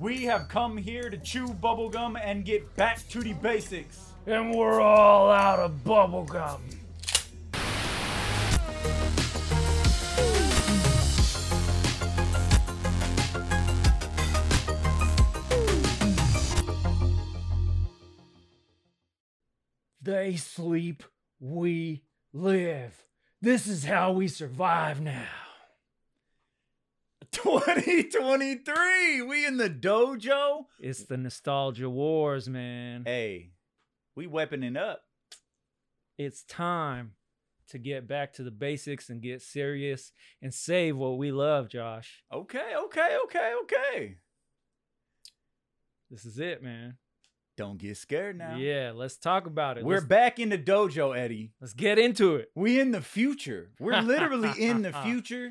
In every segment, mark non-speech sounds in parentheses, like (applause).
We have come here to chew bubblegum and get back to the basics. And we're all out of bubblegum. They sleep, we live. This is how we survive now. 2023. We in the dojo. It's the nostalgia wars, man. Hey, we weaponing up. It's time to get back to the basics and get serious and save what we love, Josh. Okay, okay, okay, okay. This is it, man. Don't get scared now. Yeah, let's talk about it. We're let's, back in the dojo, Eddie. let's get into it. We in the future. We're literally in the (laughs) (laughs) (laughs) future.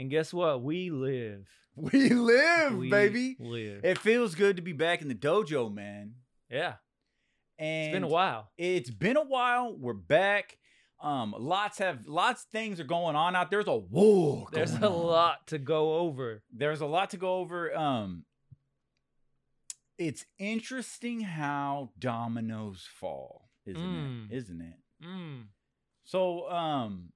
And guess what? We live. (laughs) We live, We baby. live. It feels good to be back in the dojo, man. yeah, And it's been a while. It's been a while. We're back. Um, lots have lots things are going on out there. There's a war. There's a on. lot to go over. There's a lot to go over. Um, it's interesting how dominoes fall, isn't Mm. it? Isn't it? Mm. So, um,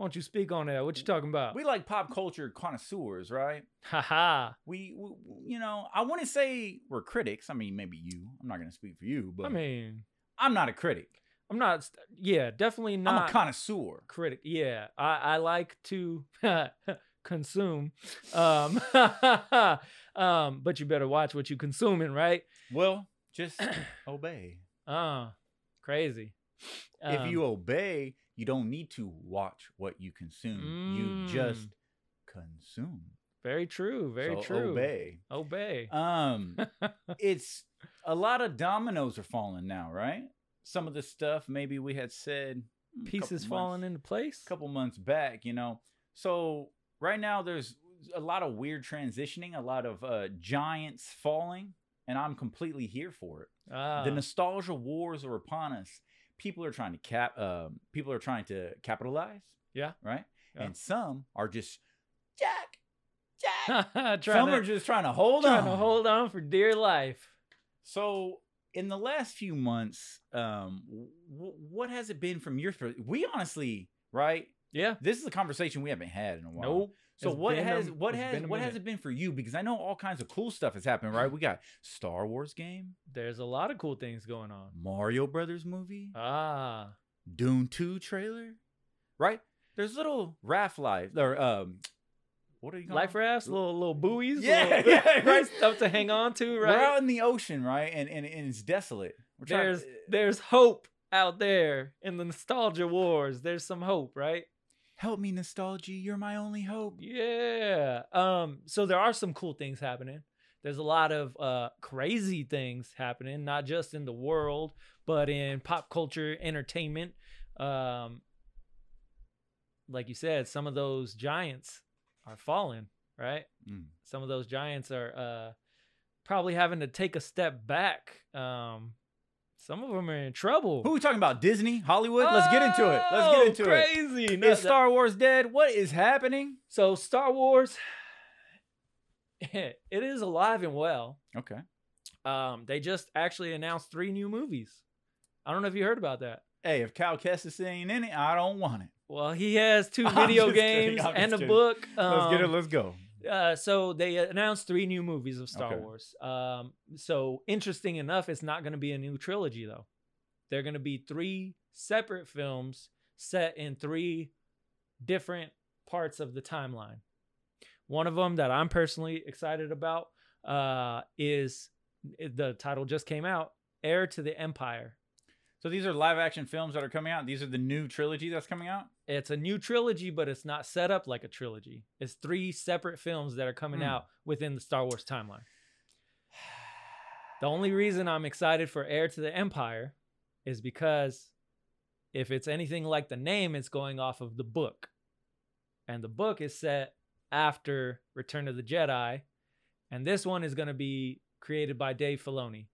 Why don't you speak on that? What you talking about? we like pop culture connoisseurs, right? Haha. We, we you know, I wouldn't say we're critics. I mean, maybe you. I'm not gonna speak for you, but I mean, I'm not a critic. I'm not. Yeah, definitely not. I'm a connoisseur. critic. Yeah, I, I like to (laughs) consume. Um, (laughs) um, but you better watch what you consuming, right? Well, just (clears throat) obey. Uh, crazy. if Um, you obey, you don't need to watch what you consume. You just Mm. consume. very true, very So true. Obey. Obey. Um, (laughs) it's a lot of dominoes are falling now, right? Some of the stuff maybe we had said Pieces falling months, into place. A couple months back, you know. So right now there's a lot of weird transitioning, a lot of uh, giants falling, and I'm completely here for it. Ah, the nostalgia wars are upon us. People are trying to cap. Um, people are trying to capitalize. Yeah. Right. Yeah. And some are just Jack, Jack. (laughs) some to, are just trying to hold trying on. to hold on for dear life. So in the last few months, um, w- what has it been from your? We honestly, right? Yeah. This is a conversation we haven't had in a while. Nope. So what been a- has what has what has it been for you? Because I know all kinds of cool stuff has happened, right? (clears throat) We got Star Wars game, There's a lot of cool things going on. Mario Brothers movie, Ah, Dune 2 trailer, right? There's little raft life or um what are you life rafts, little little buoys, Yeah, little- (laughs) yeah, (laughs) right. stuff to hang on to, right? We're out in the ocean, right? And and, and it's desolate. We're there's to- there's hope out there in the nostalgia wars. There's some hope, right? Help me nostalgia, you're my only hope. Yeah. Um. So there are some cool things happening. There's a lot of uh crazy things happening, not just in the world, but in pop culture, entertainment. Um. Like you said, some of those giants are falling, right? Mm. Some of those giants are uh probably having to take a step back. Um. Some of them are in trouble. Who are we talking about? Disney? Hollywood? Let's get into it. Let's Oh, get into it. crazy. Is Star Wars dead? What is happening? So Star Wars, (laughs) it is alive and well. Okay. Um, they just actually announced three new movies. I don't know if you heard about that. Hey, if Cal Kestis ain't in it, I don't want it. Well, he has two (laughs) video just kidding, games and a kidding. book. Let's get it. Um, Let's go. Uh, so they announced three new movies of Star Okay. Wars. Um, so interesting enough, it's not going to be a new trilogy though. They're going to be three separate films set in three different parts of the timeline. One of them that I'm personally excited about uh, is the title just came out, Heir to the Empire. So these are live action films that are coming out. These are the new trilogy that's coming out. It's a new trilogy, but it's not set up like a trilogy. It's three separate films that are coming Hmm. out within the Star Wars timeline. The only reason I'm excited for Heir to the Empire is because if it's anything like the name, it's going off of the book. And the book is set after Return of the Jedi. And this one is going to be created by Dave Filoni,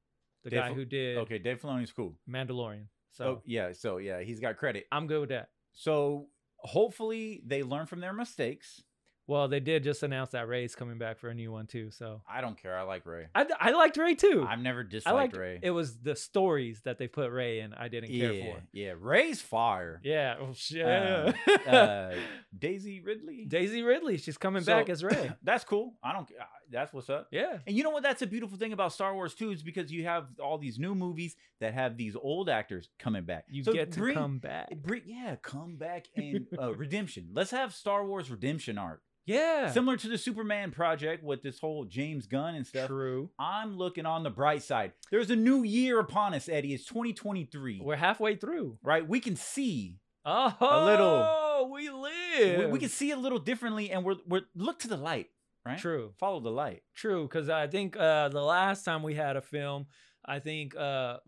the Dave guy who did Okay, Dave Filoni's cool. Mandalorian. So So yeah, so yeah, he's got credit. I'm good with that. So hopefully they learn from their mistakes. Well, they did just announce that Rey's coming back for a new one too. So I don't care. I like Rey. I, I liked Rey too. I've never I disliked liked Rey. It was the stories that they put Rey in. I didn't yeah, care for. yeah. Rey's fire. Yeah. Oh, shit. Uh, (laughs) uh, Daisy Ridley. Daisy Ridley. She's coming back as Rey. (coughs) That's cool. I don't. That's what's up. Yeah. And you know what? That's a beautiful thing about Star Wars too, is because you have all these new movies that have these old actors coming back. You So get to bring- come back. Bring, yeah, come back and uh, (laughs) redemption. Let's have Star Wars redemption art. Yeah. similar to the Superman project with this whole James Gunn and stuff. True. I'm looking on the bright side. There's a new year upon us, Eddie. It's 2023, We're halfway through. right? We can see. Oh, a little- We live. We, we can see a little differently, and we're we're look to the light, right? True. Follow the light. True, because I think uh, the last time we had a film, I think, uh,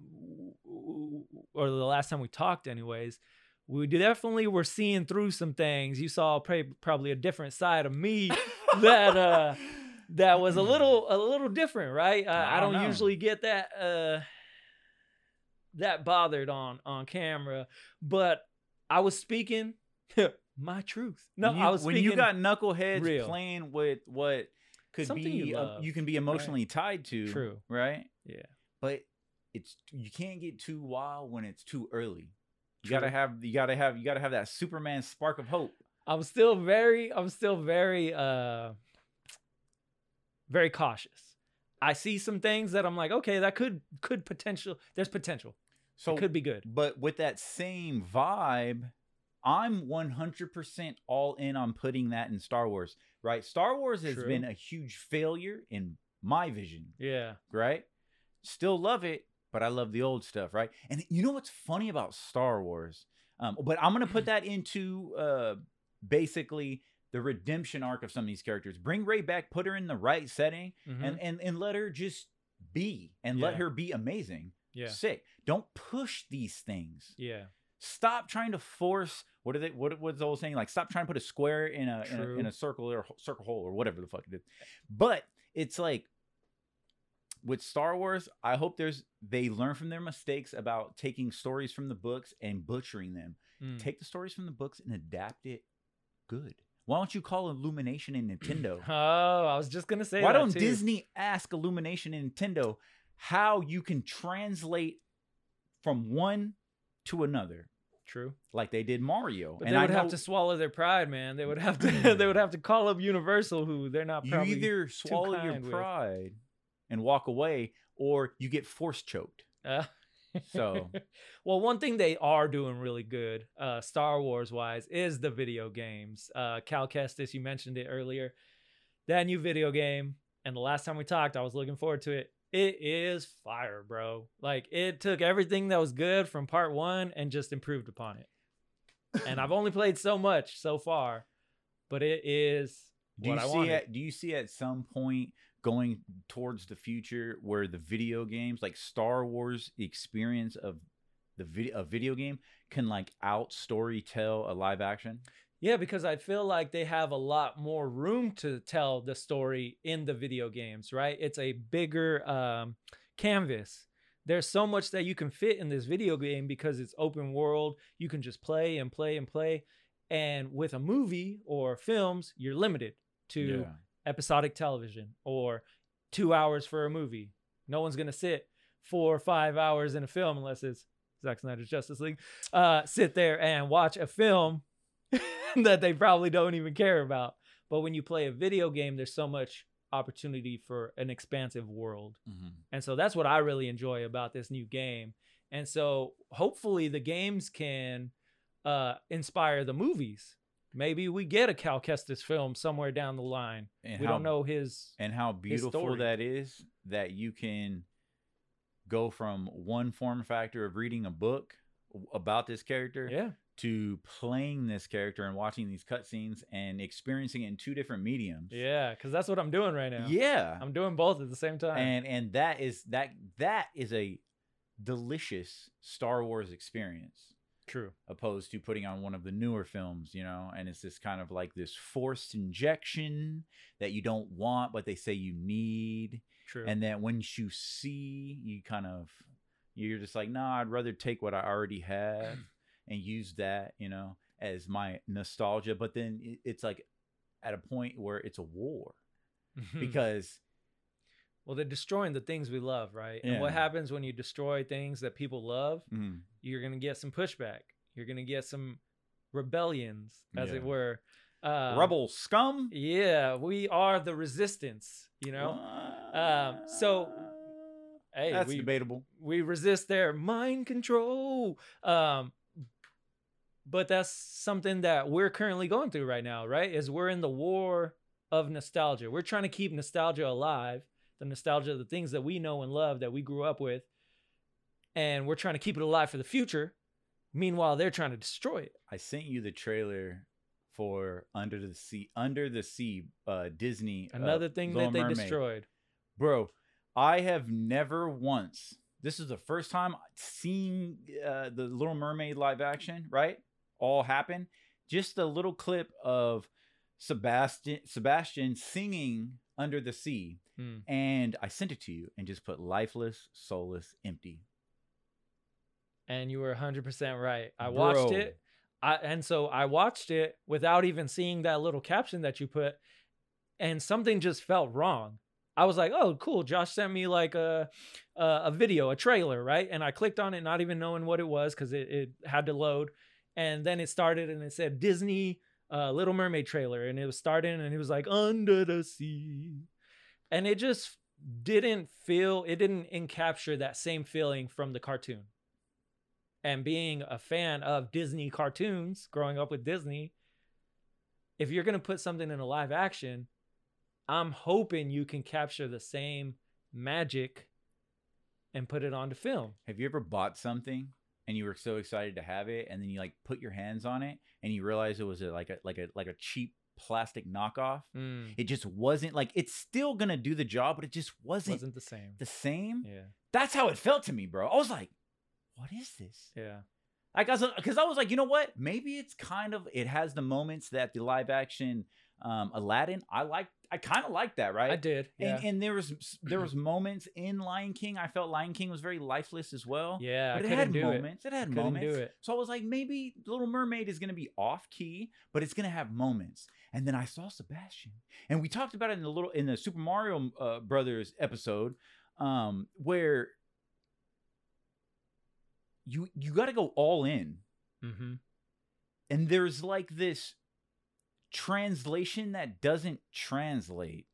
or the last time we talked, anyways, we definitely were seeing through some things. You saw probably a different side of me (laughs) that uh, that was a little a little different, right? I, I I don't don't usually get that uh, that bothered on on camera, but I was speaking (laughs) my truth. No, you, I was when you got knuckleheads real. playing with what could Something be you uh, love, you can be emotionally tied to. True. Right. yeah. But it's you can't get too wild when it's too early. You gotta have you gotta have you gotta have that Superman spark of hope. I'm still very I'm still very uh very cautious. I see some things that I'm like, okay, that could could potential there's potential. So it could be good. But with that same vibe, I'm 100% all in on putting that in Star Wars, right? Star Wars has True. been a huge failure in my vision, Yeah. right? Still love it, but I love the old stuff, right? And you know what's funny about Star Wars? Um, but I'm going to put (clears throat) that into uh, basically the redemption arc of some of these characters. Bring Rey back, put her in the right setting, Mhm. and, and, and let her just be and let her be amazing. yeah. Sick. Don't push these things Yeah. stop trying to force what are they what what's the old saying? Like stop trying to put a square in a, in a in a circle or circle hole or whatever the fuck it is. But it's like with Star Wars I hope there's they learn from their mistakes about taking stories from the books and butchering them. Mm. take the stories from the books and adapt it good. Why don't you call Illumination and Nintendo? (clears throat) Oh, I was just gonna say why don't too. Disney ask Illumination and Nintendo how you can translate from one to another True. like they did Mario. But and they I would have know to swallow their pride, man. They would have to (laughs) they would have to call up Universal who they're not you either swallow your kind with. pride and walk away, or you get force choked. Uh, So- (laughs) well, one thing they are doing really good, uh, Star Wars wise, is the video games. Uh, Cal Kestis, you mentioned it earlier. That new video game, and the last time we talked, I was looking forward to it. It is fire, bro. Like it took everything that was good from part one and just improved upon it. And I've only played so much so far, but it is Do you see at Do you see at some point going towards the future where the video games, like Star Wars experience of the video a video game, can like out story tell a live action? Yeah, because I feel like they have a lot more room to tell the story in the video games, right? It's a bigger um, canvas. There's so much that you can fit in this video game because it's open world. You can just play and play and play. And with a movie or films, you're limited to episodic television or two hours for a movie. No one's gonna sit four or five hours in a film unless it's Zack Snyder's Justice League. Uh, sit there and watch a film (laughs) that they probably don't even care about. But when you play a video game, there's so much opportunity for an expansive world. Mhm. And so that's what I really enjoy about this new game. And so hopefully the games can uh, inspire the movies. Maybe we get a Cal Kestis film somewhere down the line. And we how, don't know his. and how beautiful that is that you can go from one form factor of reading a book about this character Yeah, to playing this character and watching these cutscenes and experiencing it in two different mediums. yeah, because that's what I'm doing right now. Yeah. I'm doing both at the same time. and and that is that that is a delicious Star Wars experience True. opposed to putting on one of the newer films, you know, and it's this kind of like this forced injection that you don't want but they say you need True. and then once you see you kind of you're just like nah i'd rather take what i already have (clears throat) and use that you know as my nostalgia but then it's like at a point where it's a war Mhm. because well, they're destroying the things we love, right? And what happens when you destroy things that people love? mm, You're gonna get some pushback. You're gonna get some rebellions, as it were. Um, rebel scum. Yeah, we are the resistance. You know, Um, so, hey, that's we debatable. we resist their mind control. Um, but that's something that we're currently going through right now, right? Is we're in the war of nostalgia. We're trying to keep nostalgia alive, the nostalgia of the things that we know and love that we grew up with, and we're trying to keep it alive for the future. Meanwhile, they're trying to destroy it. I sent you the trailer for Under the Sea. Under the Sea, uh, Disney. uh, Another thing Little that they Mermaid. destroyed. bro. I have never once. This is the first time seeing uh, the Little Mermaid live action. Right, all happen. Just a little clip of Sebastian Sebastian singing Under the Sea, Hmm. and I sent it to you and just put lifeless, soulless, empty. and you were 100% right. I watched it. I, and so I watched it without even seeing that little caption that you put, and something just felt wrong. I was like, "Oh, cool! Josh sent me like a a, a video, a trailer, right?" And I clicked on it, not even knowing what it was because it, it had to load. And then it started, and it said Disney uh, Little Mermaid trailer, and it was starting, and it was like Under the Sea, and it just didn't feel, it didn't encapture that same feeling from the cartoon and being a fan of Disney cartoons, growing up with Disney, if you're to put something in a live action, I'm hoping you can capture the same magic and put it onto film. Have you ever bought something and you were so excited to have it, and then you like put your hands on it and you realize it was a, like a like a like a cheap plastic knockoff? Mm, It just wasn't like it's still gonna do the job, but it just wasn't, wasn't the same. the same. Yeah. That's how it felt to me, bro. I was like, "What is this?" Yeah. Like, I was because I was like, you know what? Maybe it's kind of it has the moments that the live action um, Aladdin. I like. I kind of like that, right? I did. Yeah. And, and there was there was (clears throat) moments in Lion King. I felt Lion King was very lifeless as well. yeah. but it had moments. It, had Couldn't moments. it. So I was like, maybe Little Mermaid is gonna be off key, but it's gonna have moments. And then I saw Sebastian, and we talked about it in the little in the Super Mario uh, Brothers episode, um, where you you got to go all in. Mm-hmm. and there's like this translation that doesn't translate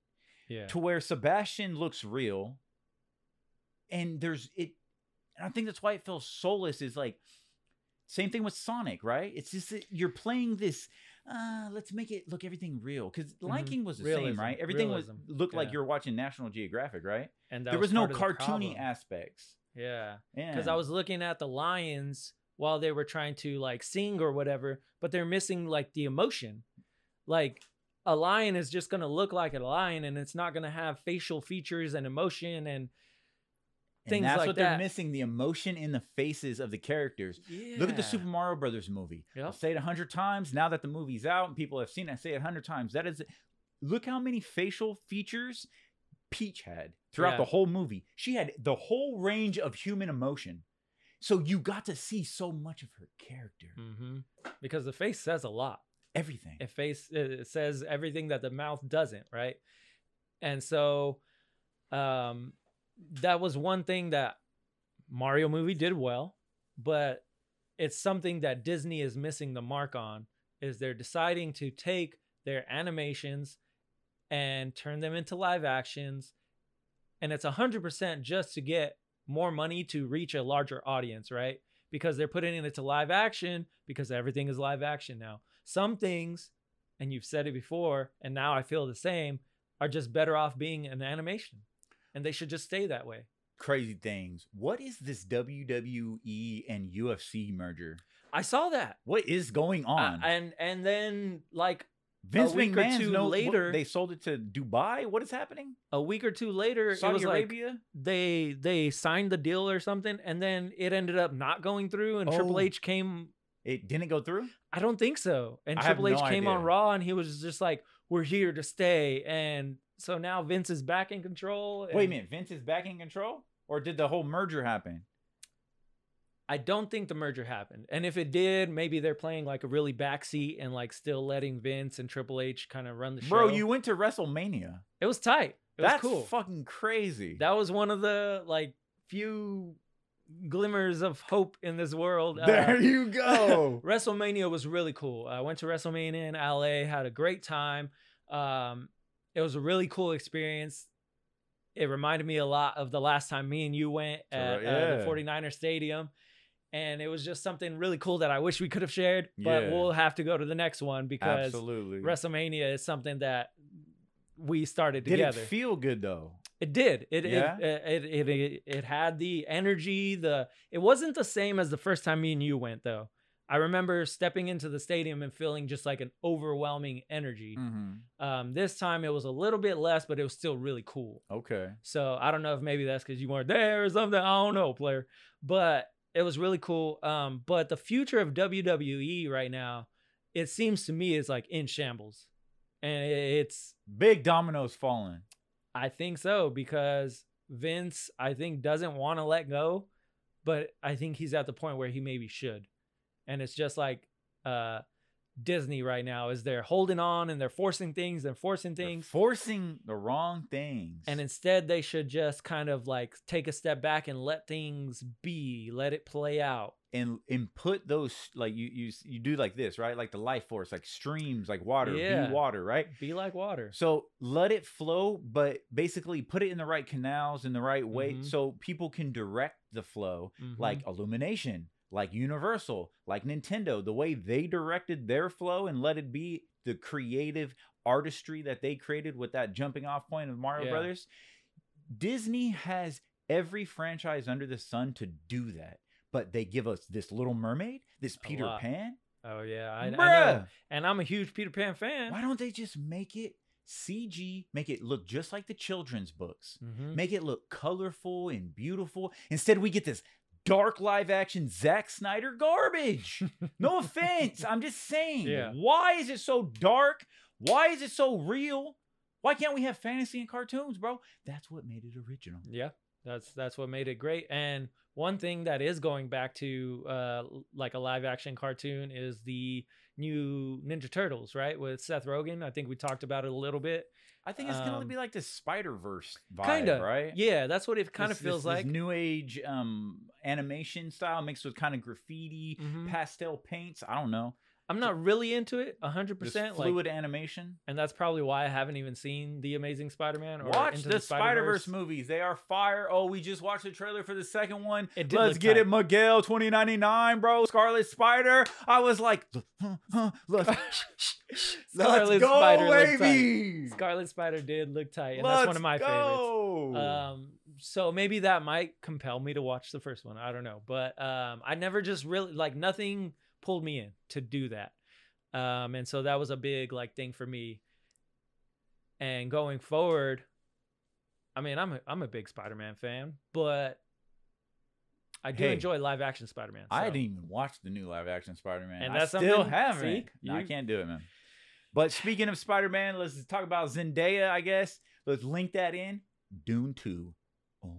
Yeah. to where Sebastian looks real, and there's it. And I think that's why it feels soulless. Is like same thing with Sonic, right? It's just that you're playing this. Uh, let's make it look everything real because Lion Mhm. King was the Realism, same, right? Everything was realism, looked like you're watching National Geographic, right? And there was, no of the cartoony aspects. Yeah. Yeah, because I was looking at the lions while they were trying to like sing or whatever, but they're missing like the emotion. Like a lion is just gonna look like a lion, and it's not gonna have facial features and emotion and and things that's like what that. they're missing: the emotion in the faces of the characters. yeah. Look at the Super Mario Brothers movie. I'll say it a hundred times. Now that the movie's out and people have seen it, I say it a hundred times. That is, look how many facial features Peach had throughout Yeah. the whole movie. She had the whole range of human emotion. So you got to see so much of her character, hmm Because the face says a lot. Everything. It face it says everything that the mouth doesn't, right? And so um that was one thing that Mario movie did well, but it's something that Disney is missing the mark on is they're deciding to take their animations and turn them into live actions and it's 100% just to get more money to reach a larger audience, right? Because they're putting it into live action because everything is live action now. Some things, and you've said it before, and now I feel the same, are just better off being an animation. And they should just stay that way. Crazy things. What is this WWE and UFC merger? I saw that. What is going Uh, on? and and then like Vince week or two no, what- later- they sold it to Dubai. What is happening? a week or two later, it Saudi was like Arabia. they they signed the deal or something, and then it ended up not going through, and Triple Oh. H came it didn't go through. I don't think so. And I Triple H no came on. Raw and he was just like, "We're here to stay." And so now Vince is back in control. Wait a minute, Vince is back in control, or did the whole merger happen? I don't think the merger happened. And if it did, maybe they're playing like a really backseat and like still letting Vince and Triple H kind of run the show. Bro, you went to WrestleMania. It was tight. It That's was cool. fucking crazy. that was one of the like few glimmers of hope in this world. Uh, there you (laughs) go. WrestleMania was really cool. I went to WrestleMania in LA, had a great time. Um, it was a really cool experience. It reminded me a lot of the last time me and you went at Correct, uh, the yeah. 49er Stadium. And it was just something really cool that I wish we could have shared, but Yeah. we'll have to go to the next one because Absolutely. WrestleMania is something that we started together. Did it feel good though? It did. It, Yeah? it, it it it it had the energy. The it wasn't the same as the first time me and you went though. I remember stepping into the stadium and feeling just like an overwhelming energy. Mm-hmm. Um, this time it was a little bit less, but it was still really cool. Okay. So I don't know if maybe that's because you weren't there or something. I don't know, player. But it was really cool. Um, but the future of WWE right now, it seems to me is like in shambles, and it's Big dominoes falling. I think so because Vince, I think, doesn't want to let go, but I think he's at the point where he maybe should. And it's just like uh Disney right now is they're holding on and they're forcing things and forcing They're things. forcing the wrong things. And instead they should just kind of like take a step back and let things be, let it play out. and and put those like you you you do like this right like the life force like streams like water Yeah. be water right Be like water. so let it flow but basically put it in the right canals in the right way Mhm. so people can direct the flow Mhm. like illumination like universal like nintendo the way they directed their flow and let it be the creative artistry that they created with that jumping off point of mario Yeah. brothers disney has every franchise under the sun to do that but they give us this little mermaid this peter pan oh yeah, I, I know. And I'm a huge Peter Pan fan. why don't they just make it cg make it look just like the children's books Mhm. make it look colorful and beautiful. Instead, we get this dark live action Zack Snyder garbage. No (laughs) offense. I'm just saying. Yeah. Why is it so dark? Why is it so real? Why can't we have fantasy and cartoons, bro? That's what made it original. Yeah, that's that's what made it great. And one thing that is going back to uh like a live action cartoon is the new Ninja Turtles, right? With Seth Rogen. I think we talked about it a little bit. I think it's gonna Um, be like this Spider Verse vibe, Kinda, right? Yeah, that's what it kind of feels this- this like. new age um animation style mixed with kind of graffiti, Mhm. pastel paints. I don't know. I'm not really into it hundred This percent. Like, fluid animation. and that's probably why I haven't even seen the Amazing Spider-Man or Watch Into the, Spider Spider-Verse. Verse movies. They are fire. Oh, we just watched the trailer for the second one. It Let's get tight. it, Miguel, twenty ninety nine, bro. Scarlet Spider. I was like, huh, huh, (laughs) let's Scarlet go, Spider baby. Scarlet Spider did look tight, and let's that's one of my favorites. Um, so maybe that might compel me to watch the first one. I don't know, but um, I never just really like nothing pulled me in to do that. Um, and so that was a big like thing for me. And going forward, I mean, I'm a, I'm a big Spider-Man fan, but I do Hey, enjoy live action Spider-Man. I didn't even watch the new live action Spider Man. And I still haven't. No, I can't do it, man. But speaking of Spider Man, let's talk about Zendaya. I guess let's link that in. Dune Two. Oh,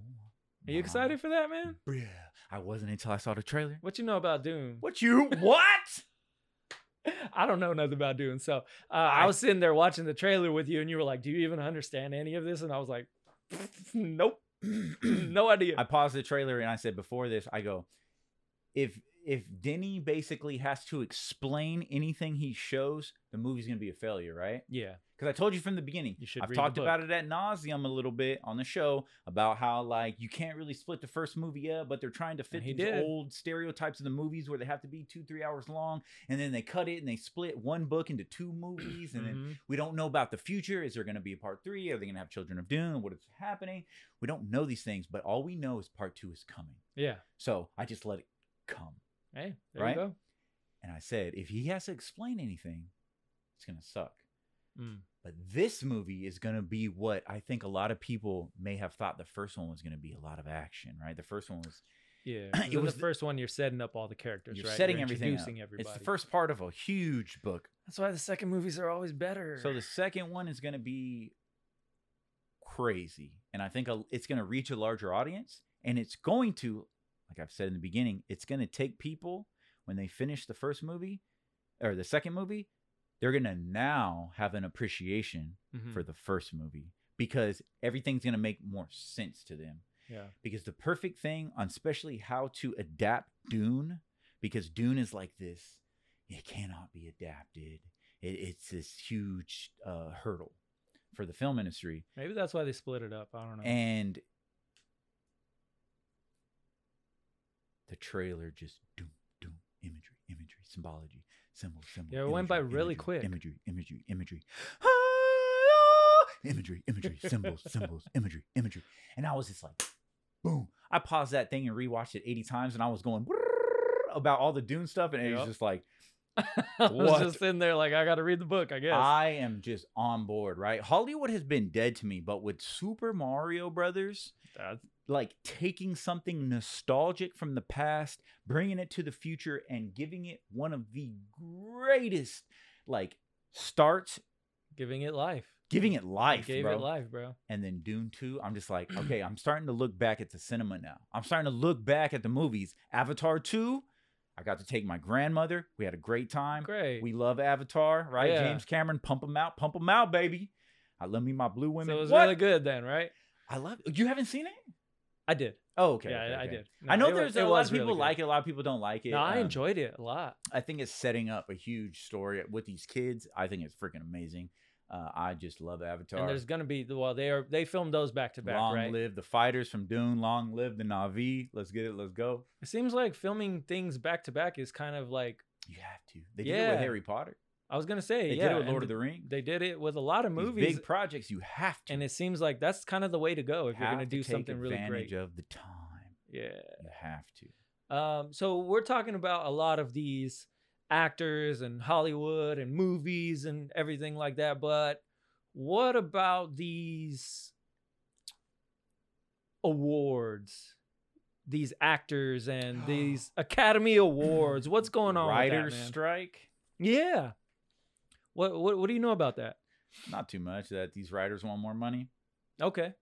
Are you excited for that, man? Yeah, I wasn't until I saw the trailer. What you know about Doom? What you what? (laughs) I don't know nothing about Dune. So uh, I, I- was sitting there watching the trailer with you, and you were like, "Do you even understand any of this?" And I was like, (laughs) "Nope, (clears throat) no idea." I paused the trailer and I said before this, I go, if if Denny basically has to explain anything he shows, the movie's gonna be a failure, right? yeah, Because I told you from the beginning. You should I've talked about it at nauseum a little bit on the show about how like you can't really split the first movie up, but they're trying to fit he these did. old stereotypes of the movies where they have to be two, three hours long, and then they cut it and they split one book into two movies, and then Mhm. we don't know about the future. Is there going to be a part three? Are they going to have Children of Dune? What is happening? We don't know these things, but all we know is part two is coming. yeah. So I just let it come. Hey, there Right? you go. And I said, if he has to explain anything, it's going to suck. Mm. But this movie is going to be what I think a lot of people may have thought the first one was going to be a lot of action, right? The first one was Yeah, (clears throat) It it was was the the- first one. You're setting up all the characters, you're right? setting You're everything up. introducing everybody. It's the first part of a huge book. That's why the second movies are always better. So the second one is going to be crazy, and I think it's going to reach a larger audience, and it's going to, like I've said in the beginning, it's going to take people when they finish the first movie or the second movie, they're going to now have an appreciation Mhm. for the first movie because everything's going to make more sense to them. yeah. Because the perfect thing on especially how to adapt Dune, because Dune is like this, it cannot be adapted. It, it's this huge uh, hurdle for the film industry. Maybe that's why they split it up. I don't know. And the trailer just doom, doom, imagery, imagery, symbology, symbol, symbol. Yeah, it went by really imagery, quick. Imagery, imagery, imagery. Imagery, imagery, symbols, symbols, imagery, imagery. And I was just like, boom. I paused that thing and rewatched it 80 times and I was going about all the Dune stuff. And it Yep. was just like, (laughs) I was what? just sitting there like I got to read the book. I guess. I am just on board, right? Hollywood has been dead to me, but with Super Mario Brothers, That's, like taking something nostalgic from the past, bringing it to the future, and giving it one of the greatest like starts, giving it life. giving it life, Gave bro. it life, bro. And then Dune 2, I'm just like, okay, I'm starting to look back at the cinema now. I'm starting to look back at the movies. Avatar 2, I got to take my grandmother. We had a great time. Great. We love Avatar, right? Yeah. James Cameron, pump them out, pump them out, baby. I love me my blue women. so it was What? really good then, right? I love You haven't seen it? I did. Oh, okay. yeah, okay, I, did. I know there's it a lot of people really like it, a lot of people don't like it. No, I Um, enjoyed it a lot. I think it's setting up a huge story with these kids. I think it's freaking amazing. Uh, I just love Avatar. And there's gonna be well, they are they filmed those back to back, long right? live the fighters from Dune. Long live the Na'vi. Let's get it. Let's go. It seems like filming things back to back is kind of like You have to. They did it with Harry Potter. I was gonna say, They yeah, did it with Lord of the Rings. They did it with a lot of These movies, big projects. You have to. and it seems like that's kind of the way to go if you're gonna do something really advantage great. of the time. Yeah. You have to. Um, so we're talking about a lot of these actors and Hollywood and movies and everything like that, but what about these awards? These actors and (gasps) these Academy Awards. What's going on Writers that, strike. Yeah. What, what what do you know about that? Not too much. That these writers want more money. Okay.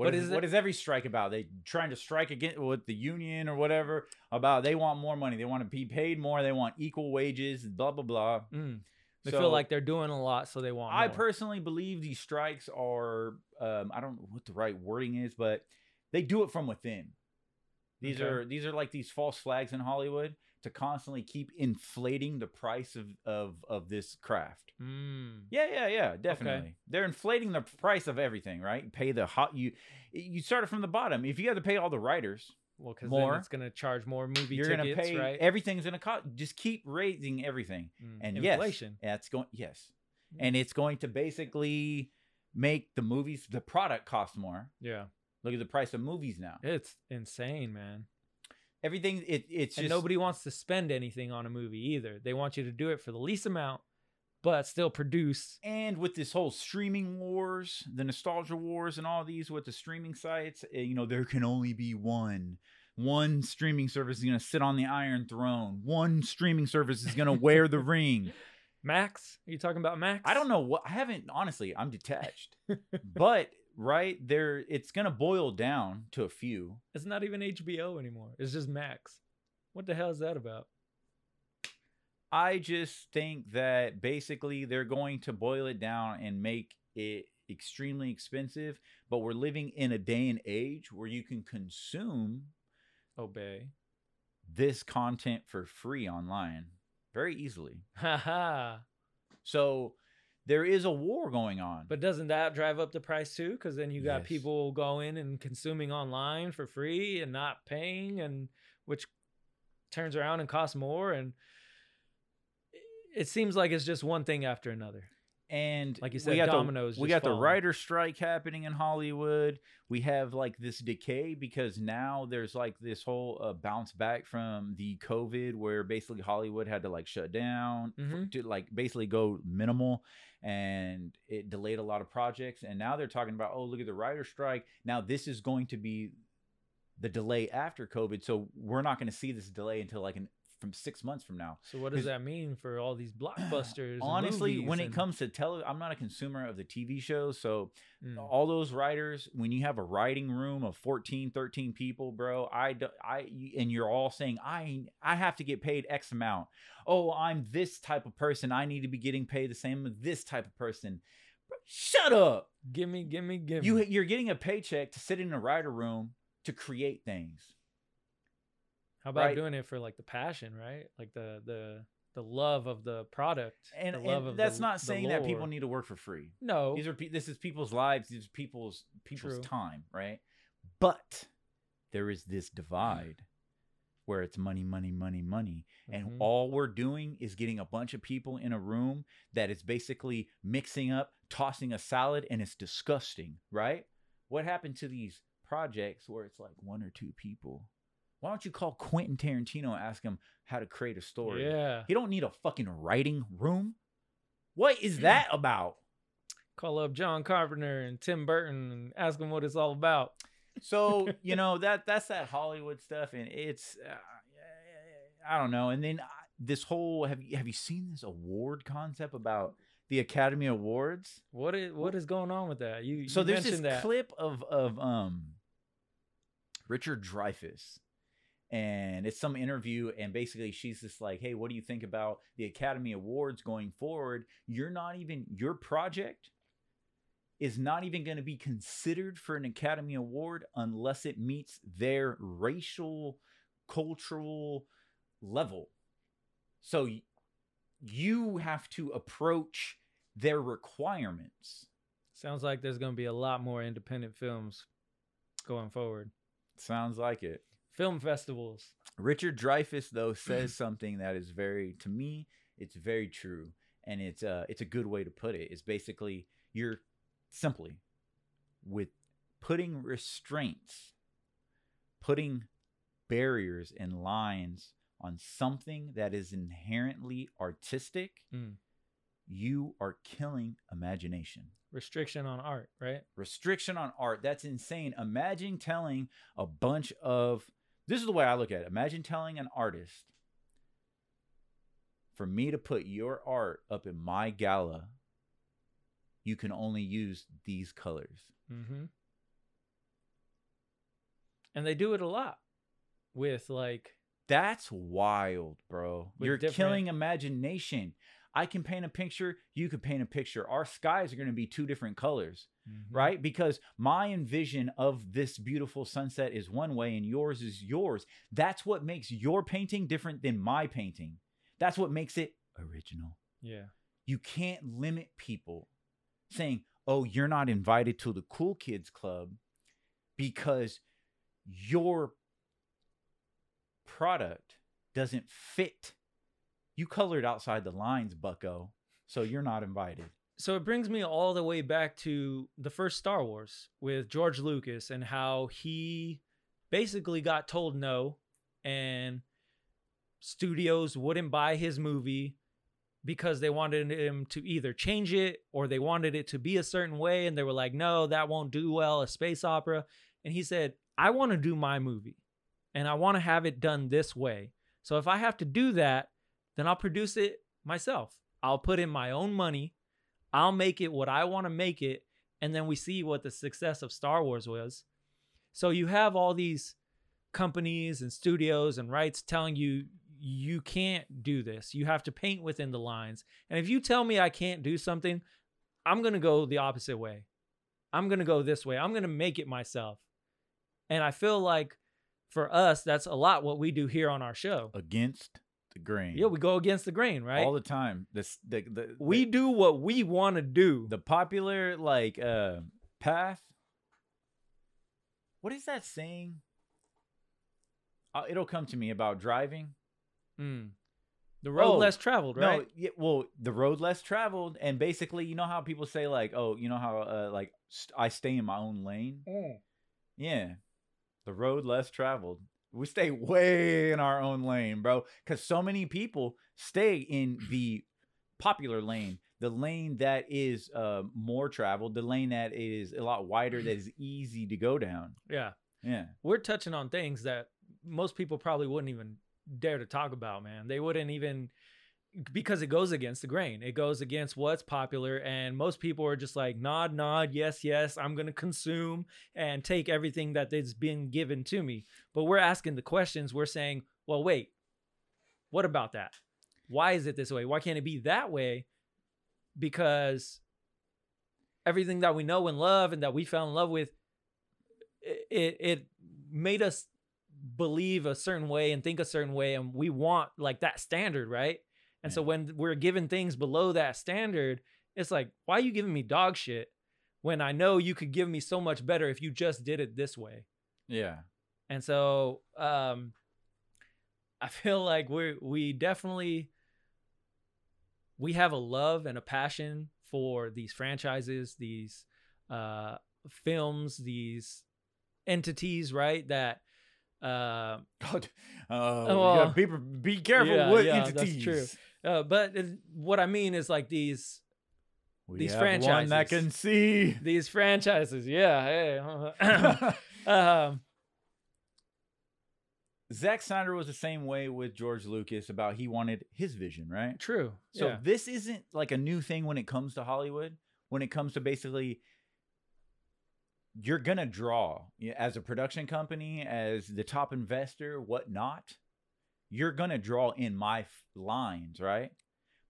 What But is, is what it- is every strike about? They trying to strike against with the union or whatever about they want more money. They want to be paid more. They want equal wages. Blah blah blah. Mm. They So, feel like they're doing a lot, so they want. I more. personally believe these strikes are um, I don't know what the right wording is, but they do it from within. These Okay. are these are like these false flags in Hollywood to constantly keep inflating the price of of of this craft. Mm. Yeah, yeah, yeah, definitely. They're inflating the price of everything, right? Pay the hot you you start it from the bottom. If you have to pay all the writers, Well, because then it's gonna charge more movie you're tickets, gonna pay right? everything's gonna cost. Just keep raising everything, Mm. and inflation. yes, that's going yes, Mm. and it's going to basically make the movies the product cost more. Yeah, Look at the price of movies now. it's insane, man. Everything it it's and just nobody wants to spend anything on a movie either. They want you to do it for the least amount, but still produce. and with this whole streaming wars, the nostalgia wars, and all these with the streaming sites, eh, you know, there can only be one. One streaming service is going to sit on the Iron Throne. One streaming service is going to wear the (laughs) ring. Max, are you talking about Max? I don't know what I haven't honestly. I'm detached, but right there, it's to boil down to a few. It's not even HBO anymore. It's just Max. What the hell is that about? I just think that basically they're going to boil it down and make it extremely expensive. But we're living in a day and age where you can consume Obey. this content for free online very easily. Haha. So there is a war going on. But doesn't that drive up the price too? Because then you got Yes. people going and consuming online for free and not paying, and which turns around and costs more. And it seems like it's just one thing after another. and Like you we got dominoes The, we got the writer strike happening in Hollywood. We have like this decay because now there's like this whole uh, bounce back from the COVID, where basically Hollywood had to like shut down f- Mhm. to like basically go minimal, and it delayed a lot of projects. And now they're talking about, oh, look at the writer strike. Now this is going to be the delay after COVID, so we're not going to see this delay until like in from six months from now. So what does that mean for all these blockbusters? (clears throat) Honestly, when it comes to tele, I'm not a consumer of the TV shows, so Mm. all those writers when you have a writing room of 14 13 people bro i do, i and you're all saying i i have to get paid x amount oh i'm this type of person i need to be getting paid the same as this type of person shut up gimme, gimme, gimme. you you're getting a paycheck to sit in a writer room to create things How about right? doing it for like the passion, right? Like the the the love of the product and, the love and of that's the, not saying that people need to work for free No, these are this is people's lives these are people's people's True. time right but there is this divide where it's money money money money and Mhm. all we're doing is getting a bunch of people in a room that is basically mixing up tossing a salad and it's disgusting right what happened to these projects where it's like one or two people why don't you call quentin tarantino and ask him how to create a story yeah. he don't need a fucking writing room what is that about Call up John Carpenter and Tim Burton and ask them what it's all about. so (laughs) you know that that's that Hollywood stuff, and it's uh, I don't know. And then uh, this whole have you have you seen this award concept about the Academy Awards? What is what is going on with that? You So you there's this that. clip of of um Richard Dreyfuss. And it's some interview, and basically she's just like, "Hey, what do you think about the Academy Awards going forward? You're not even your project is not even going to be considered for an Academy Award unless it meets their racial, cultural level. So you have to approach their requirements. Sounds like there's going to be a lot more independent films going forward. Sounds like it. Film festivals. Richard Dreyfuss though says (clears throat) something that is very to me it's very true and it's uh it's a good way to put it. It's basically you're simply with putting restraints, putting barriers and lines on something that is inherently artistic, Mm. you are killing imagination Restriction on art, right? restriction on art that's insane imagine telling a bunch of this is the way i look at it. Imagine telling an artist for me to put your art up in my gala you can only use these colors. Mm-hmm. And they do it a lot with like that's wild bro. You're different- killing imagination. I can paint a picture you could paint a picture. Our skies are going to be two different colors Mm-hmm. right? Because my envision of this beautiful sunset is one way and yours is yours. That's what makes your painting different than my painting. That's what makes it original. Yeah. You can't limit people saying, oh, you're not invited to the cool kids club because your product doesn't fit. You colored outside the lines, bucko. So you're not invited. So it brings me all the way back to the first Star Wars with George Lucas and how he basically got told no and studios wouldn't buy his movie because they wanted him to either change it or they wanted it to be a certain way and they were like no that won't do well a space opera. And he said I want to do my movie and I want to have it done this way. So if I have to do that then I'll produce it myself. I'll put in my own money I'll make it what I want to make it. And then we see what the success of Star Wars was. So you have all these companies and studios and rights telling you you can't do this. You have to paint within the lines. And if you tell me I can't do something, I'm going to go the opposite way. I'm going to go this way. I'm going to make it myself. And I feel like for us, that's a lot what we do here on our show. Against the grain. Yeah, we go against the grain, right? All the time. This the, the we the, do what we want to do. the popular like uh path. What is that saying? Uh, it'll come to me about driving. Mm. The road Oh, less traveled, right? No, yeah, well, the road less traveled, and basically, you know how people say like, oh, you know how uh, like st- I stay in my own lane. Yeah, the road less traveled. We stay way in our own lane, bro, because so many people stay in the popular lane, the lane that is uh, more traveled, the lane that is a lot wider, that is easy to go down. Yeah. Yeah, We're touching on things that most people probably wouldn't even dare to talk about, man. They wouldn't even because it goes against the grain. It goes against what's popular, and most people are just like nod, nod, yes, yes. I'm gonna consume and take everything that is being given to me. But we're asking the questions. We're saying, well, wait, what about that? Why is it this way? Why can't it be that way? Because everything that we know and love and that we fell in love with, it it made us believe a certain way and think a certain way, and we want like that standard, right? And so when we're given things below that standard, it's like, why are you giving me dog shit when I know you could give me so much better if you just did it this way? Yeah. And so um I (laughs) feel like we we definitely we have a love and a passion for these franchises, these uh films, these entities, right? That uh (laughs) God, uh, well, be, be careful yeah, what yeah, that's true. Uh but what I mean is like these We These have one that franchises. can see. these franchises, yeah. (laughs) Hey. (laughs) um Zack Snyder was the same way with George Lucas about he wanted his vision, right? true. So yeah. this isn't like a new thing when it comes to Hollywood. When it comes to basically, you're gonna draw as a production company, as the top investor, whatnot. You're gonna draw in my f- lines, right?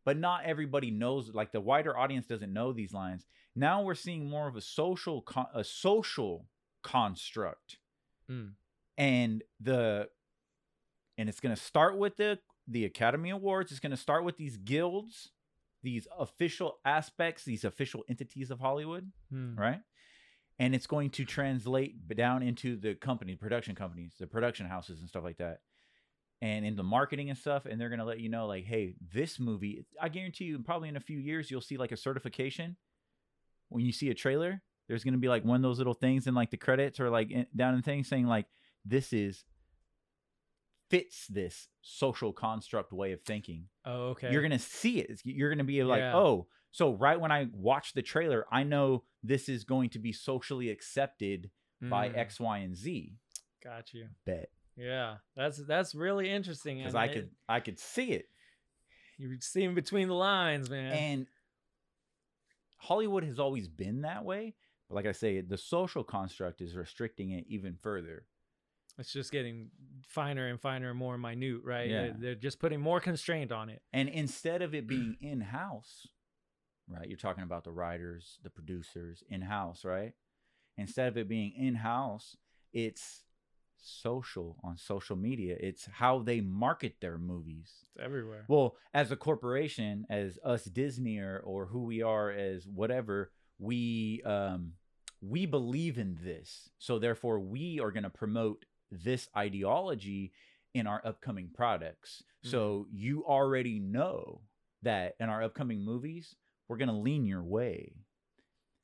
But not everybody knows. Like the wider audience doesn't know these lines. Now we're seeing more of a social, con- a social construct, Mm. and the, and it's gonna start with the the Academy Awards. It's gonna start with these guilds, these official aspects, these official entities of Hollywood Hmm. right? And it's going to translate down into the company, production companies, the production houses and stuff like that, and in the marketing and stuff. And they're gonna let you know, like, hey, this movie, I guarantee you, probably in a few years, you'll see like a certification when you see a trailer. There's gonna be like one of those little things in like the credits or like in, down in things saying like this is fits this social construct way of thinking Oh, okay. you're gonna see it. You're gonna be like, Yeah. oh, so right when I watch the trailer, I know this is going to be socially accepted by Mm, X, Y, and Z. Got you. Bet Yeah, that's that's really interesting. because I it- could I could see it. You see seeing between the lines, man. And Hollywood has always been that way, but like I say, the social construct is restricting it even further. it's just getting finer and finer and more minute, right? Yeah. They're, they're just putting more constraint on it. And instead of it being in house, right? You're talking about the writers, the producers in house, right? Instead of it being in house, it's social on social media. It's how they market their movies. It's everywhere. Well, as a corporation, as us Disney or, or who we are as whatever, we um we believe in this. So therefore we are going to promote this ideology in our upcoming products. So you already know that in our upcoming movies, we're going to lean your way.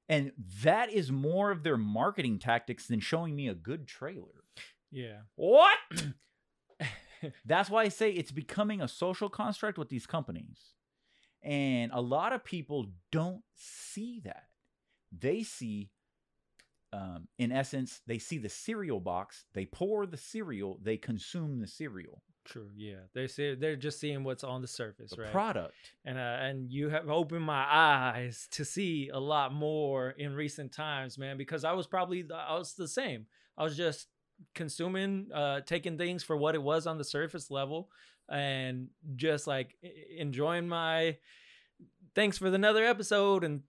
And that is more of their marketing tactics than showing me a good trailer. Yeah. What? (clears throat) That's why I say it's becoming a social construct with these companies. And a lot of people don't see that. They see, um, in essence, they see the cereal box, they pour the cereal, they consume the cereal, True. Yeah. They say they're just seeing what's on the surface, the right? product. and uh, and you have opened my eyes to see a lot more in recent times, man. Because I was probably the, I was the same. I was just consuming, uh, taking things for what it was on the surface level, and just like enjoying my. Thanks for another episode, and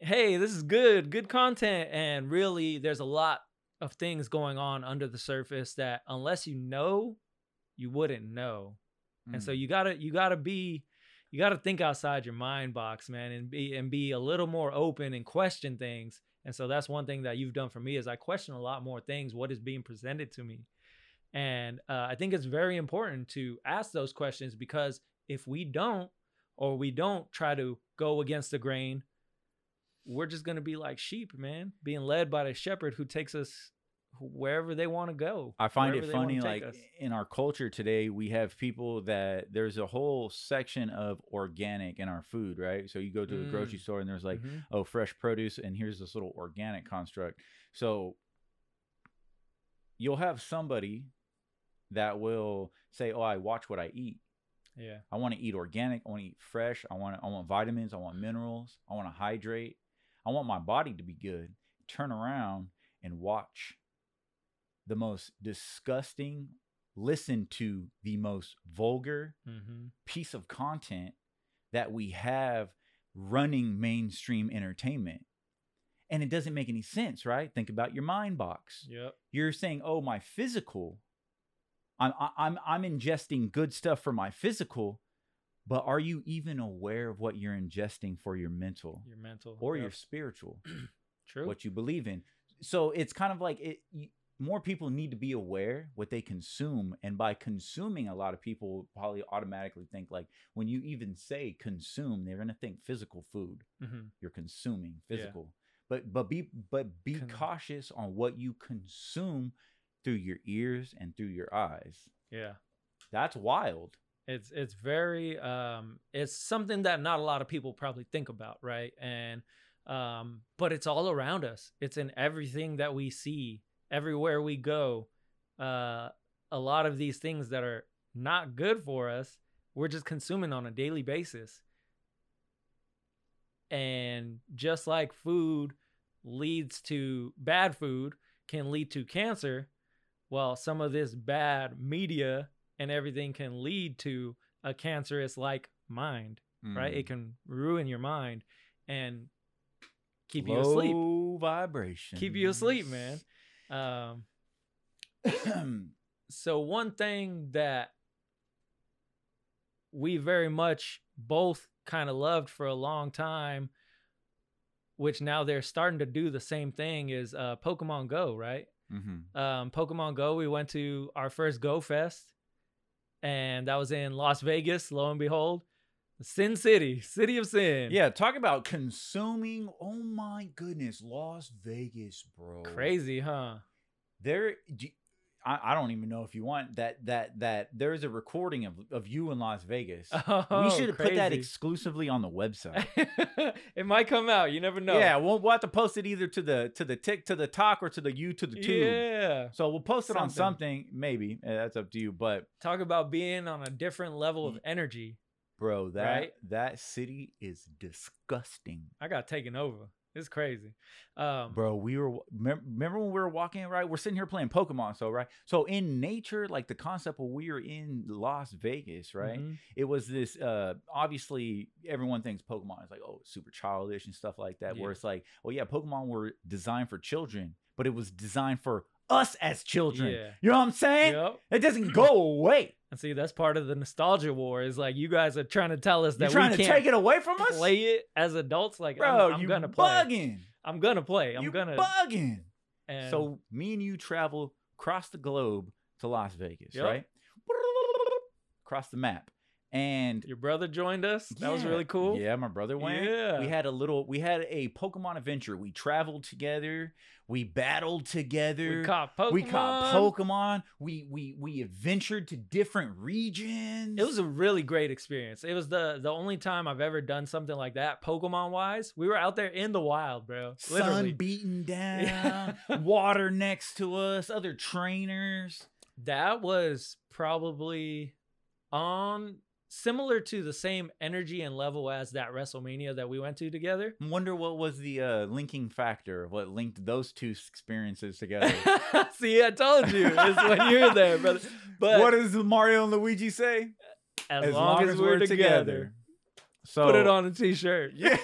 hey, this is good, good content, and really, there's a lot of things going on under the surface that unless you know, you wouldn't know and so Mm. you gotta you gotta be you gotta think outside your mind box man and be and be a little more open and question things and so that's one thing that you've done for me is i question a lot more things what is being presented to me. And uh, i think it's very important to ask those questions because if we don't or we don't try to go against the grain we're just gonna be like sheep man being led by the shepherd who takes us wherever they want to go I find it funny, like in our culture today, we have people that there's a whole section of organic in our food, right? So you go to the grocery store and there's like, Mhm. oh, fresh produce, and here's this little organic construct. So you'll have somebody that will say, "Oh, I watch what I eat. Yeah. I want to eat organic. I want to eat fresh. I want I want vitamins. I want minerals. I want to hydrate. I want my body to be good." Turn around and watch the most disgusting, listen to the most vulgar Mm-hmm. piece of content that we have running mainstream entertainment. And it doesn't make any sense, right? Think about your mind box. Yep. You're saying, "Oh, my physical, I'm I'm I'm ingesting good stuff for my physical, but are you even aware of what you're ingesting for your mental Your mental or yep. your spiritual, (clears throat) true. what you believe in?" So it's kind of like it. More people need to be aware what they consume, and by consuming, a lot of people probably automatically think like when you even say consume, they're gonna think physical food hmm you're consuming Yeah. physical but but be but be Con- cautious on what you consume through your ears and through your eyes Yeah. that's wild It's it's very um it's something that not a lot of people probably think about, right? And um but it's all around us. It's in everything that we see, everywhere we go. Uh a lot of these things that are not good for us, we're just consuming on a daily basis. And just like food leads to bad food can lead to cancer, well, some of this bad media and everything can lead to a cancerous like mind, right? Mm. It can ruin your mind and keep you asleep. Low vibration Keep you asleep, man. Um, (clears throat) so one thing that we very much both kind of loved for a long time which now they're starting to do the same thing is uh pokemon go right Mhm. um pokemon go we went to our first go fest and that was in las vegas lo and behold sin city city of sin yeah talk about consuming oh my goodness las vegas bro crazy huh there do- I, I don't even know if you want that that that there's a recording of, of you in las vegas we Oh, should have put that exclusively on the website (laughs) it might come out you never know Yeah, we'll, we'll have to post it either to the to the tick to the talk or to the you to the tube. yeah So we'll post it on Something. maybe. Eh, That's up to you. But talk about being on a different level of energy. Bro, that Right? that city is disgusting. I got taken over. It's crazy. Um, Bro, we were remember when we were walking right? We're sitting here playing Pokemon, so right. So in nature, like the concept of we were in Las Vegas, right? mhm. It was this. uh Obviously, everyone thinks Pokemon is like oh, super childish and stuff like that. Where it's like, oh yeah, Pokemon were designed for children, but it was designed for us as children. Yeah. You know what I'm saying? Yep. It doesn't go away. And see, that's part of the nostalgia war. Is like you guys are trying to tell us that You're trying we to can't take it away from us, play it as adults. Like, bro. I'm, I'm you gonna play. bugging. I'm gonna play. I'm you gonna. bugging. and So me and you travel across the globe to Las Vegas, Yep. right? Across the map, and your brother joined us. That was really cool. Yeah, my brother went. Yeah. We had a little. We had a Pokemon adventure. We traveled together. We battled together. We caught Pokemon. We caught Pokemon. We we we adventured to different regions. It was a really great experience. It was the the only time I've ever done something like that, Pokemon wise. We were out there in the wild, bro. sun Literally. beating (laughs) down, Yeah. water next to us, other trainers. that was probably on similar to the same energy and level as that WrestleMania that we went to together. (laughs) Wonder what was the uh, linking factor what linked those two experiences together. (laughs) See, I told you. It's when you're there, brother. (laughs) But what does Mario and Luigi say? as, long, as, we're, together, So put it on a t-shirt. Yeah.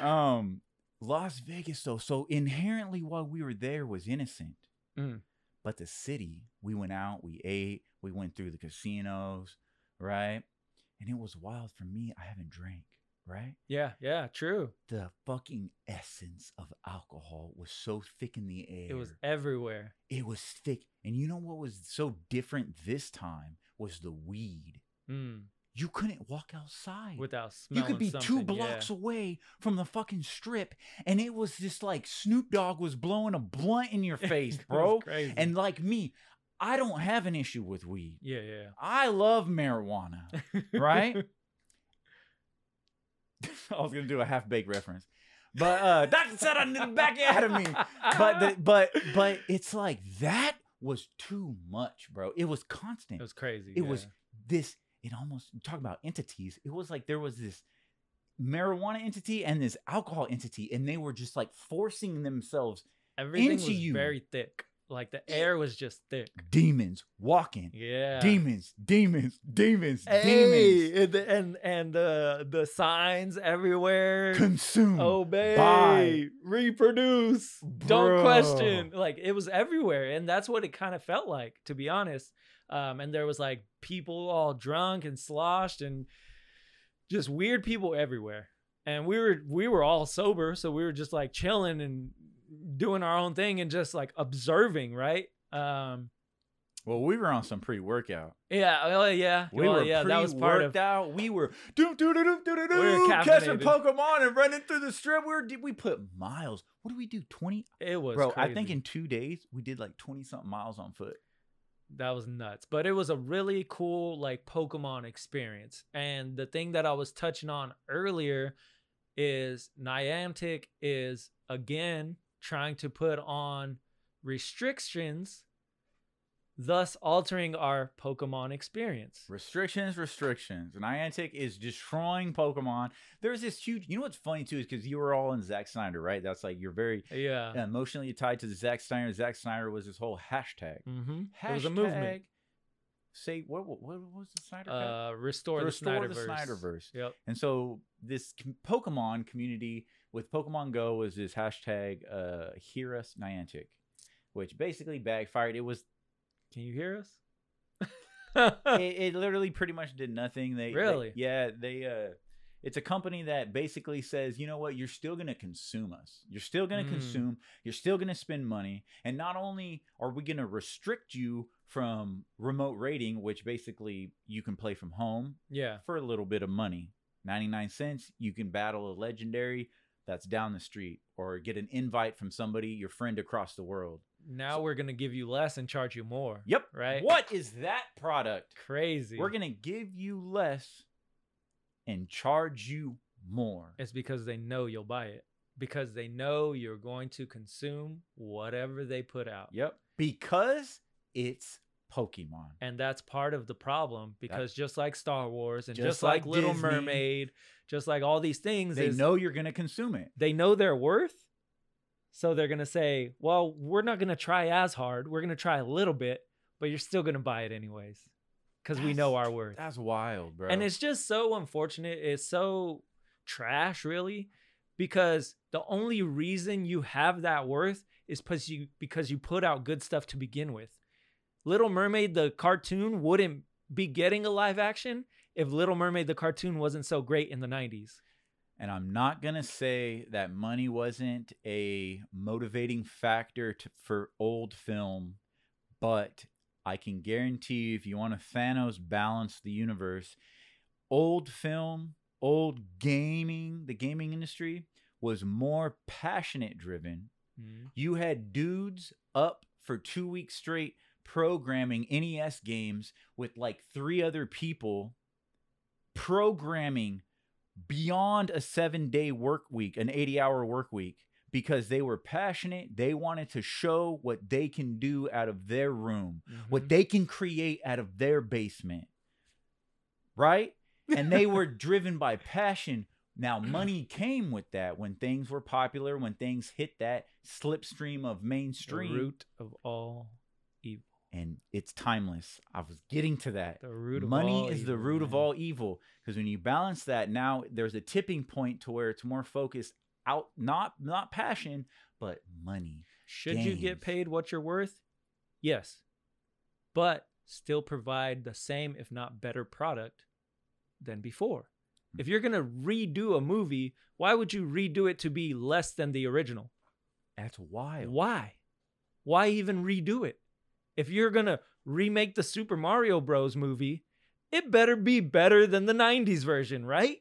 um, Las Vegas though. So inherently, while we were there, was innocent. Mm. But the city, we went out, we ate, we went through the casinos, right? And it was wild for me. I haven't drank, right? yeah, yeah, true. The fucking essence of alcohol was so thick in the air. It was everywhere. it was thick. And you know what was so different this time was the weed. Mm, You couldn't walk outside. without smelling. you could be two something, yeah. blocks away from the fucking strip, and it was just like Snoop Dogg was blowing a blunt in your (laughs) face, bro. and like me, I don't have an issue with weed. yeah, yeah. I love marijuana, right? (laughs) (laughs) I was gonna do a half baked reference, but uh, (laughs) Doctor said I need to back out of me. But the, but but it's like that was too much, bro. It was constant. It was crazy. it was this it almost talk about entities it was like there was this marijuana entity and this alcohol entity and they were just like forcing themselves everything into was you. very thick. Like the air was just thick. demons walking Yeah. demons demons demons Hey, demons and the, and and the the signs everywhere. consume Obey, buy. reproduce, don't question. Like it was everywhere, and that's what it kind of felt like, to be honest. Um, and there was like people all drunk and sloshed, and just weird people everywhere. And we were we were all sober, so we were just like chilling and doing our own thing and just like observing, right? Um, well we were on some pre-workout. Yeah, well, yeah, we well, were yeah, that was part of out we were do do do do do do do catching pokemon and running through the strip. We were did we put miles. What did we do? 20 it was. bro i think in two days we did like 20 something miles on foot. That was nuts. But it was a really cool like pokemon experience. And the thing that i was touching on earlier is niantic is again trying to put on restrictions thus altering our pokemon experience Restrictions, restrictions. Niantic is destroying Pokemon. There's this huge. You know what's funny too is because you were all in Zack Snyder, right? That's like you're very yeah emotionally tied to Zack Snyder. Zack Snyder was this whole hashtag. mm-hmm. Hashtag. it was a movement Say what? What, what was the Snyder? uh restore, Restore the the snyderverse Snyderverse. yep And so this Pokemon community with Pokemon Go was this hashtag uh, Hear Us Niantic, which basically backfired. It was can you hear us it, (laughs) it literally pretty much did nothing. They they- Really? yeah, they uh it's a company that basically says, you know what, you're still gonna consume us. You're still gonna Mm. consume, you're still gonna spend money. And not only are we gonna restrict you from remote rating, which basically you can play from home yeah for a little bit of money. 99 cents, you can battle a legendary that's down the street or get an invite from somebody, your friend across the world. now we're gonna give you less and charge you more Yep. Right. What is that product? crazy We're going to give you less and charge you more. It's because they know you'll buy it. Because they know you're going to consume whatever they put out. Yep. Because it's Pokemon. And that's part of the problem because just like Star Wars and just, Just like, like Little Disney, Mermaid, just like all these things They is know you're going to consume it. they know their worth. So they're going to say, "Well, we're not going to try as hard. We're going to try a little bit, but you're still going to buy it anyways cuz we know our worth." That's wild, bro. And it's just so unfortunate. It's so trash, really, because the only reason you have that worth is because you because you put out good stuff to begin with. Little Mermaid the cartoon wouldn't be getting a live action if Little Mermaid the cartoon wasn't so great in the 90s. And I'm not going to say that money wasn't a motivating factor to, for old film, but I can guarantee you if you want to Thanos balance the universe, old film, old gaming, the gaming industry was more passionate driven. Mm-hmm. You had dudes up for two weeks straight programming NES games with like three other people programming beyond a seven day work week, an 80 hour work week, because they were passionate. They wanted to show what they can do out of their room, what Mhm. they can create out of their basement. Right? And they were (laughs) driven by passion. Now, money came with that when things were popular, when things hit that slipstream of the mainstream. root of all evil. And it's timeless. I was getting to that The root of money is the evil, root of all evil because when you balance that now there's a tipping point to where it's more focused out not not passion but money Should you get paid what you're worth? Yes. But still provide the same, if not better, product than before. Hmm. If you're going to redo a movie, why would you redo it to be less than the original? that's wild Why? Why even redo it? If you're to remake the Super Mario Bros. movie, it better be better than the 90s version, right?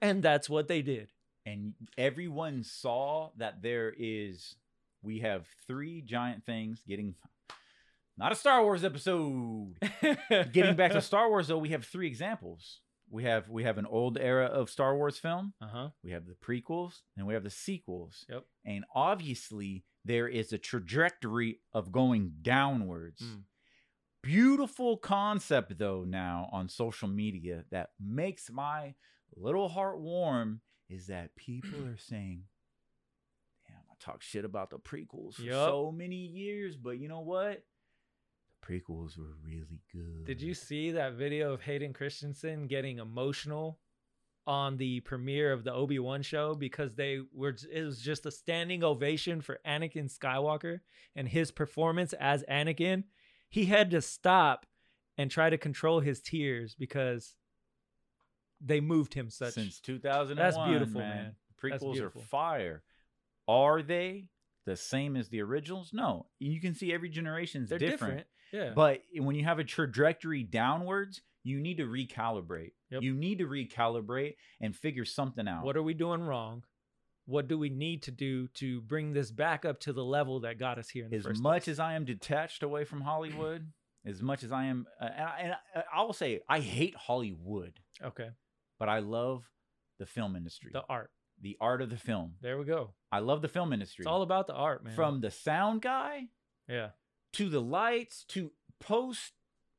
And that's what they did. and everyone saw that there is we have three giant things getting not a star wars episode (laughs) getting back to star wars though we have three examples we have we have an old era of star wars film uh huh. we have the prequels and we have the sequels Yep. and obviously there is a trajectory of going downwards. Mm. Beautiful concept, though, now on social media that makes my little heart warm is that people (clears throat) are saying, Damn, I talk shit about the prequels for Yup. so many years, but you know what? The prequels were really good. Did you see that video of Hayden Christensen getting emotional on the premiere of the Obi Wan show because they were? It was just a standing ovation for Anakin Skywalker and his performance as Anakin. He had to stop and try to control his tears because they moved him such. Since 2001. That's beautiful, man. man. Prequels That's are fire. Are they the same as the originals? No. You can see every generation's They're different. different. Yeah. But when you have a trajectory downwards, you need to recalibrate. Yep. You need to recalibrate and figure something out. what are we doing wrong? What do we need to do to bring this back up to the level that got us here in the as first much place? as I am detached away from Hollywood, (clears throat) as much as I am, uh, and, I, and I, I will say I hate Hollywood, Okay. but I love the film industry, The art. the art of the film. There we go. I love the film industry. It's all about the art, man. from the sound guy yeah. to the lights to post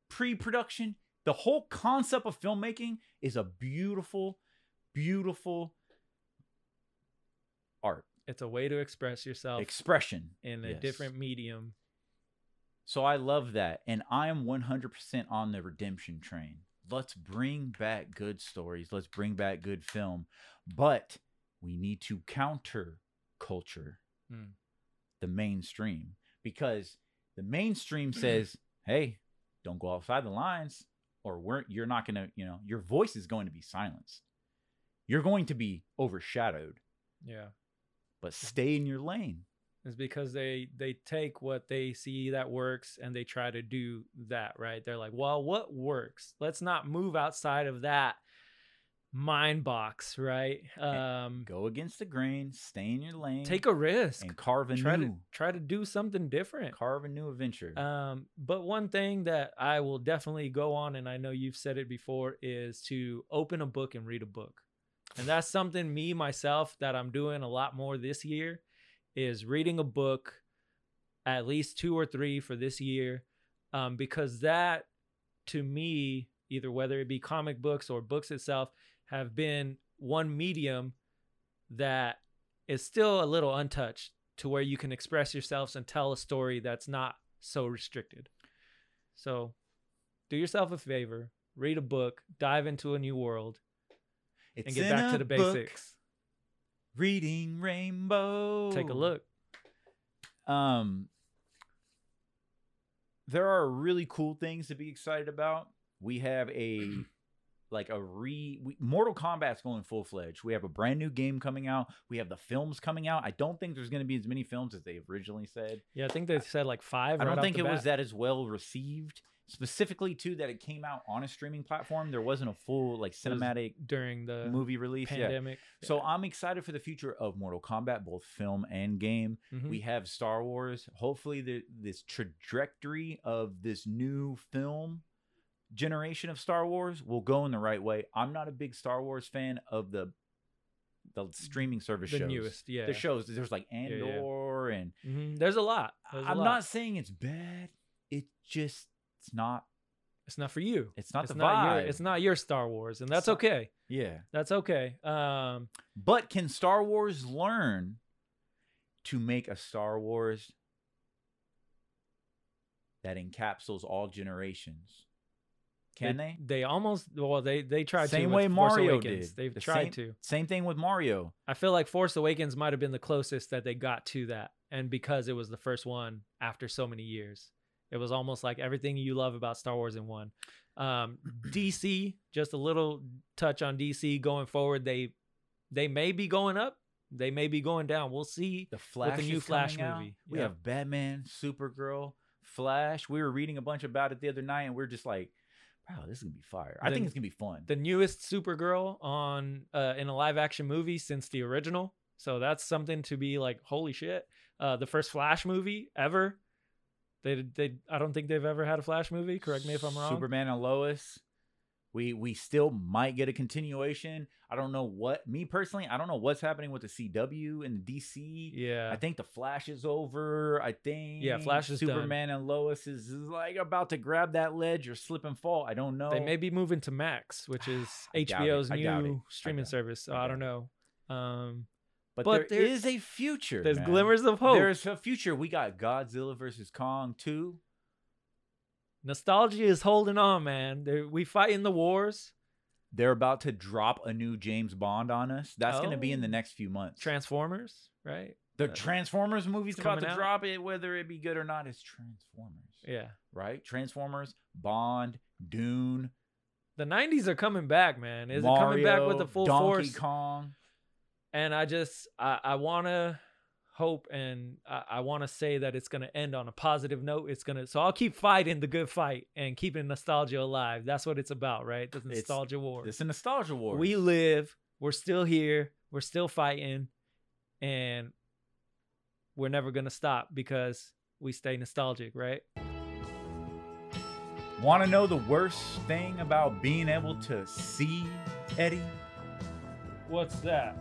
pre-production the whole concept of filmmaking is a beautiful beautiful art It's a way to express yourself expression in a yes. different medium. so i love that and i am 100% on the redemption train let's bring back good stories let's bring back good film but we need to counter culture Hmm. the mainstream because the mainstream says (clears throat) hey don't go outside the lines or we're you're not going to you know your voice is going to be silenced you're going to be overshadowed Yeah. but stay in your lane It's because they they take what they see that works and they try to do that, right? They're like, "Well, what works? Let's not move outside of that mind box, right? Um go against the grain stay in your lane take a risk. and carve a Try new to try to do something different. carve a new adventure Um, but one thing that I will definitely go on, and I know you've said it before, is to open a book and read a book. And that's something me myself that I'm doing a lot more this year is reading a book, at least two or three for this year, um, because that to me, either whether it be comic books or books itself, have been one medium that is still a little untouched to where you can express yourselves and tell a story that's not so restricted. So do yourself a favor, read a book, dive into a new world, it's and get back to the book, basics. reading rainbow Take a look. Um, there are really cool things to be excited about. We have a like a re we, Mortal Kombat's going full fledged. We have a brand new game coming out. We have the films coming out. I don't think there's going to be as many films as they originally said. Yeah, I think they said like five. I right don't think it was that as well received. Specifically, too, that it came out on a streaming platform. There wasn't a full like cinematic during the movie release. Yeah. pandemic. So I'm excited for the future of Mortal Kombat, both film and game. Mhm. We have Star Wars. Hopefully, the, this trajectory of this new film generation of Star Wars will go in the right way. I'm not a big Star Wars fan of the the streaming service the shows. newest, yeah. The shows there's like yeah. Andor and Mhm. There's a lot. There's a I'm lot. not saying it's bad. It just it's not It's not for you. it's not it's the not vibe. your. It's not your Star Wars, and that's not- okay. yeah. That's okay. Um, But can Star Wars learn to make a Star Wars that encapsulates all generations? Can they? They almost. Well, they they tried to. Same with way Mario Awakens. did. They've The tried same- to. Same thing with Mario. I feel like Force Awakens might have been the closest that they got to that, and because it was the first one after so many years, it was almost like everything you love about Star Wars in one. Um, (clears throat) DC, just a little touch on DC going forward. They they may be going up, they may be going down. We'll see. The Flash, new is Flash coming out. movie, We yeah. have Batman, Supergirl, Flash. We were reading a bunch about it the other night, and we're just like, "Wow, this is gonna be fire." I The- think it's gonna be fun. The newest Supergirl on uh, in a live action movie since the original, so that's something to be like, holy shit! Uh, the first Flash movie ever. They they I don't think they've ever had a Flash movie. Correct me if I'm wrong. Superman and Lois. We we still might get a continuation. I don't know what me personally. I don't know what's happening with the CW and the DC. Yeah. I think the Flash is over. I think Yeah, Flash is done. Superman and Lois is, like about to grab that ledge or slip and fall. I don't know. They may be moving to Max, which (sighs) is I doubt it. HBO's I doubt it. new streaming service. So I I don't know. Um, but, but there there- is a future. there's man. glimmers of hope. There's a future. We got Godzilla versus Kong 2. Nostalgia is holding on, man. They're, we fight in the wars. They're about to drop a new James Bond on us. That's going to be in the Oh. next few months. Transformers, right? the uh, Transformers movie's about to out. drop it, whether it be good or not. It's Transformers, Yeah. right? Transformers, Bond, Dune, The 90s are coming back, man. Is it coming back with the Mario, full Donkey force? Kong. and I just I, I want to hope and I, I want to say that it's going to end on a positive note. It's going to so I'll keep fighting the good fight and keeping nostalgia alive. That's what it's about, right? The It's- nostalgia war. It's a nostalgia war. We live. We're still here. We're still fighting, and we're never going to stop because we stay nostalgic, right? Want to know the worst thing about being able to see Eddie? What's that?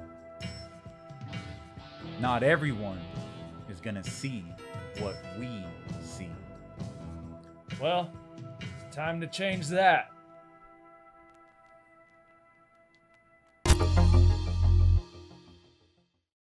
Not everyone is to see what we see. Well, time to change that.